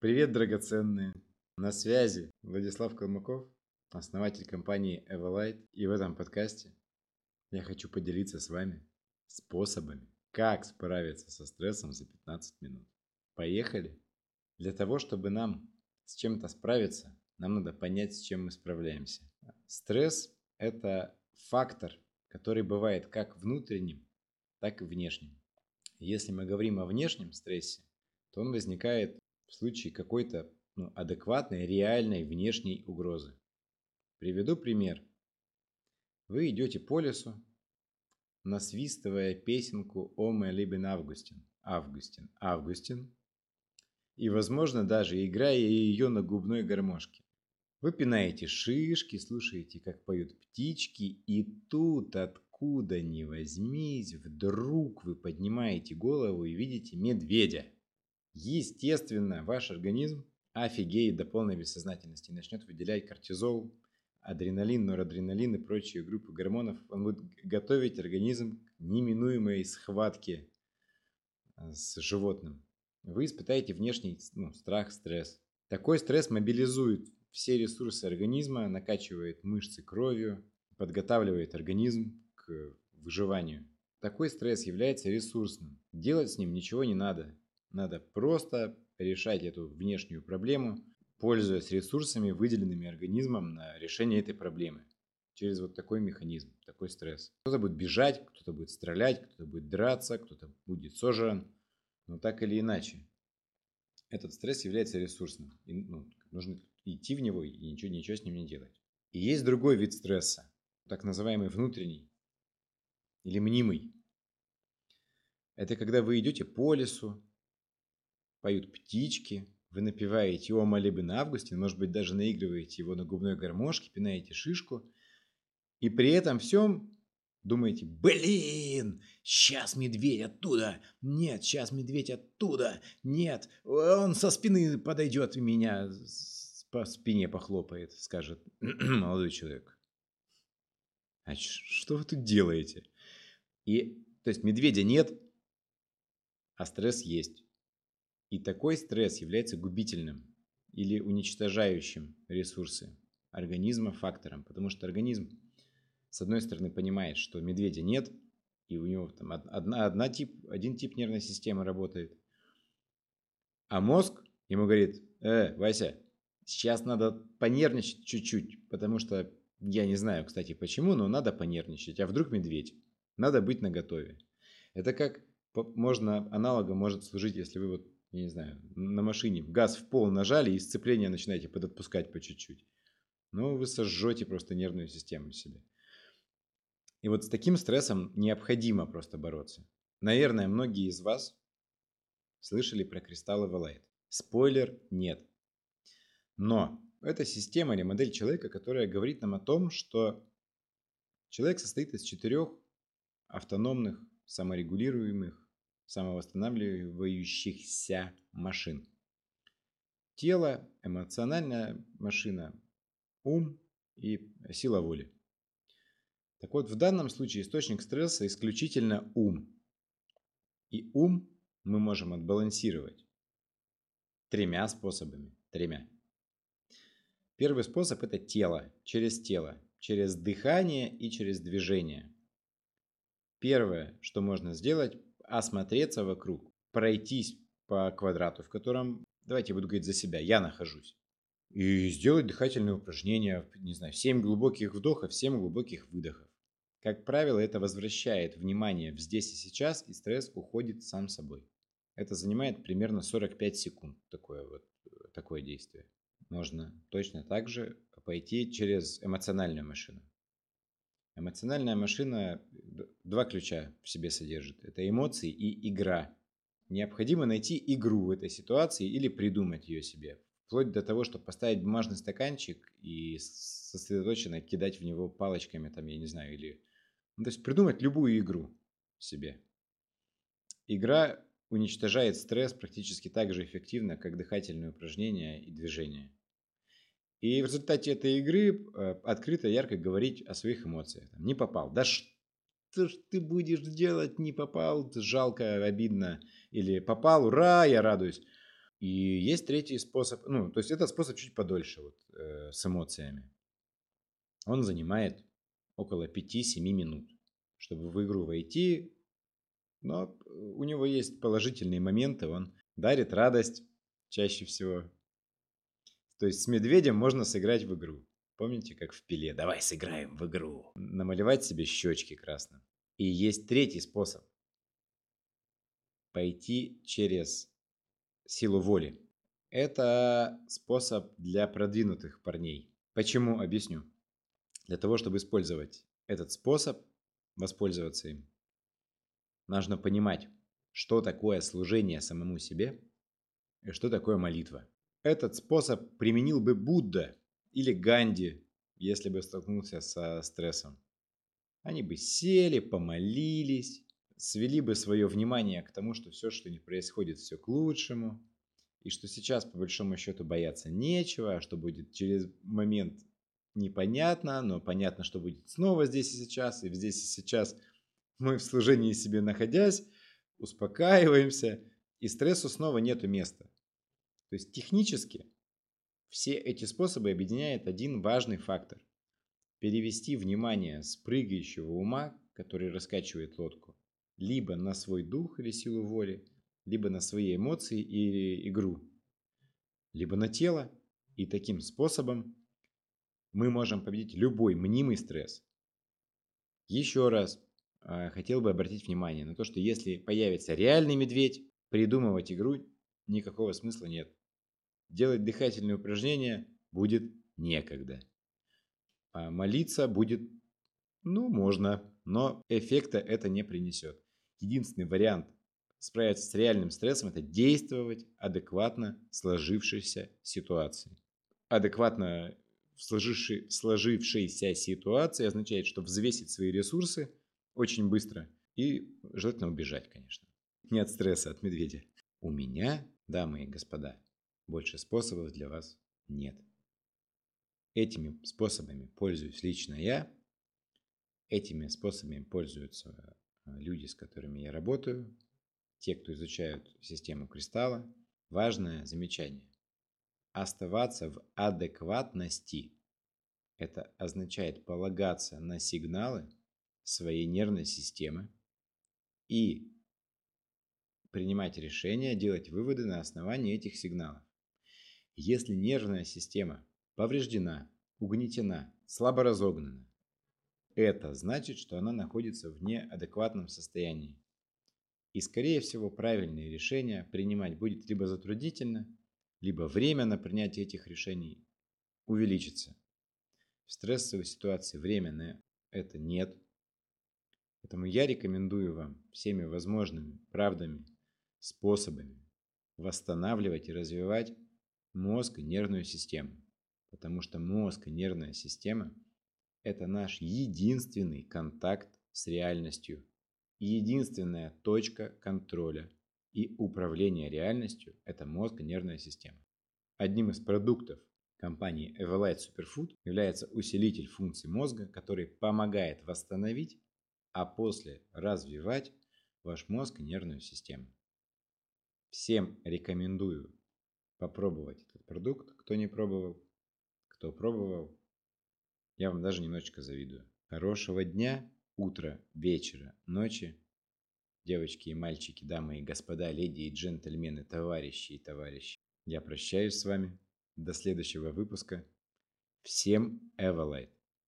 Привет, драгоценные! На связи Владислав Калмыков, основатель компании Everlight. И в этом подкасте я хочу поделиться с вами способами, как справиться со стрессом за 15 минут. Поехали! Для того, чтобы нам с чем-то справиться, нам надо понять, с чем мы справляемся. Стресс – это фактор, который бывает как внутренним, так и внешним. Если мы говорим о внешнем стрессе, то он возникает в случае какой-то ну, адекватной, реальной внешней угрозы. Приведу пример. Вы идете по лесу, насвистывая песенку «О мой либен Августин». Августин, Августин. И, возможно, даже играя ее на губной гармошке. Вы пинаете шишки, слушаете, как поют птички, и тут от откуда ни возьмись, вдруг вы поднимаете голову и видите медведя. Естественно, ваш организм офигеет до полной бессознательности и начнет выделять кортизол, адреналин, норадреналин и прочие группы гормонов. Он будет готовить организм к неминуемой схватке э, с животным. Вы испытаете внешний ну, страх, стресс. Такой стресс мобилизует все ресурсы организма, накачивает мышцы кровью, подготавливает организм выживанию. Такой стресс является ресурсным. Делать с ним ничего не надо. Надо просто решать эту внешнюю проблему, пользуясь ресурсами, выделенными организмом на решение этой проблемы. Через вот такой механизм, такой стресс. Кто-то будет бежать, кто-то будет стрелять, кто-то будет драться, кто-то будет сожран. Но так или иначе, этот стресс является ресурсным. И, ну, нужно идти в него и ничего, ничего с ним не делать. И есть другой вид стресса, так называемый внутренний или мнимый. Это когда вы идете по лесу, поют птички, вы напеваете «О, молебен Августин», может быть, даже наигрываете его на губной гармошке, пинаете шишку, и при этом всем думаете «Блин, сейчас медведь оттуда! Нет, сейчас медведь оттуда! Нет, он со спины подойдет и меня по спине похлопает», скажет молодой человек. А что вы тут делаете? И, то есть медведя нет, а стресс есть. И такой стресс является губительным или уничтожающим ресурсы организма фактором, потому что организм, с одной стороны, понимает, что медведя нет, и у него там одна, одна тип, один тип нервной системы работает, а мозг ему говорит, э, Вася, сейчас надо понервничать чуть-чуть, потому что я не знаю, кстати, почему, но надо понервничать, а вдруг медведь. Надо быть наготове. Это как можно, аналогом может служить, если вы вот, я не знаю, на машине газ в пол нажали и сцепление начинаете подотпускать по чуть-чуть. Ну, вы сожжете просто нервную систему себе. И вот с таким стрессом необходимо просто бороться. Наверное, многие из вас слышали про кристаллы Валайт. Спойлер – нет. Но это система или модель человека, которая говорит нам о том, что человек состоит из четырех автономных, саморегулируемых, самовосстанавливающихся машин. Тело, эмоциональная машина, ум и сила воли. Так вот, в данном случае источник стресса исключительно ум. И ум мы можем отбалансировать тремя способами. Тремя. Первый способ – это тело, через тело, через дыхание и через движение – Первое, что можно сделать, осмотреться вокруг, пройтись по квадрату, в котором, давайте я буду говорить за себя, я нахожусь. И сделать дыхательные упражнения, не знаю, 7 глубоких вдохов, 7 глубоких выдохов. Как правило, это возвращает внимание в здесь и сейчас, и стресс уходит сам собой. Это занимает примерно 45 секунд, такое вот такое действие. Можно точно так же пойти через эмоциональную машину. Эмоциональная машина два ключа в себе содержит. Это эмоции и игра. Необходимо найти игру в этой ситуации или придумать ее себе. Вплоть до того, чтобы поставить бумажный стаканчик и сосредоточенно кидать в него палочками, там, я не знаю, или... Ну, то есть придумать любую игру себе. Игра уничтожает стресс практически так же эффективно, как дыхательные упражнения и движения. И в результате этой игры э, открыто, ярко говорить о своих эмоциях. Не попал. Да что ж ты будешь делать? Не попал, жалко, обидно. Или попал, ура, я радуюсь. И есть третий способ, ну, то есть этот способ чуть подольше вот, э, с эмоциями. Он занимает около 5-7 минут, чтобы в игру войти, но у него есть положительные моменты, он дарит радость чаще всего. То есть с медведем можно сыграть в игру. Помните, как в пиле? Давай сыграем в игру. Намалевать себе щечки красным. И есть третий способ. Пойти через силу воли. Это способ для продвинутых парней. Почему? Объясню. Для того, чтобы использовать этот способ, воспользоваться им, нужно понимать, что такое служение самому себе и что такое молитва. Этот способ применил бы Будда или Ганди, если бы столкнулся со стрессом. Они бы сели, помолились, свели бы свое внимание к тому, что все, что не происходит, все к лучшему, и что сейчас, по большому счету, бояться нечего, а что будет через момент непонятно, но понятно, что будет снова здесь и сейчас, и здесь и сейчас мы в служении себе находясь, успокаиваемся, и стрессу снова нету места. То есть технически все эти способы объединяет один важный фактор. Перевести внимание с прыгающего ума, который раскачивает лодку, либо на свой дух или силу воли, либо на свои эмоции и игру, либо на тело. И таким способом мы можем победить любой мнимый стресс. Еще раз э, хотел бы обратить внимание на то, что если появится реальный медведь, придумывать игру никакого смысла нет. Делать дыхательные упражнения будет некогда. А молиться будет, ну, можно, но эффекта это не принесет. Единственный вариант справиться с реальным стрессом – это действовать адекватно сложившейся ситуации. Адекватно в сложившейся ситуации означает, что взвесить свои ресурсы очень быстро и желательно убежать, конечно. Не от стресса, от медведя. У меня, дамы и господа, больше способов для вас нет. Этими способами пользуюсь лично я. Этими способами пользуются э, люди, с которыми я работаю, те, кто изучают систему кристалла. Важное замечание. Оставаться в адекватности. Это означает полагаться на сигналы своей нервной системы и принимать решения, делать выводы на основании этих сигналов. Если нервная система повреждена, угнетена, слабо разогнана, это значит, что она находится в неадекватном состоянии. И, скорее всего, правильные решения принимать будет либо затруднительно, либо время на принятие этих решений увеличится. В стрессовой ситуации время на это нет. Поэтому я рекомендую вам всеми возможными правдами, способами восстанавливать и развивать мозг и нервную систему. Потому что мозг и нервная система – это наш единственный контакт с реальностью и единственная точка контроля и управления реальностью – это мозг и нервная система. Одним из продуктов компании Everlight Superfood является усилитель функций мозга, который помогает восстановить, а после развивать ваш мозг и нервную систему. Всем рекомендую попробовать этот продукт. Кто не пробовал, кто пробовал, я вам даже немножечко завидую. Хорошего дня, утра, вечера, ночи. Девочки и мальчики, дамы и господа, леди и джентльмены, товарищи и товарищи. Я прощаюсь с вами. До следующего выпуска. Всем Эволайт.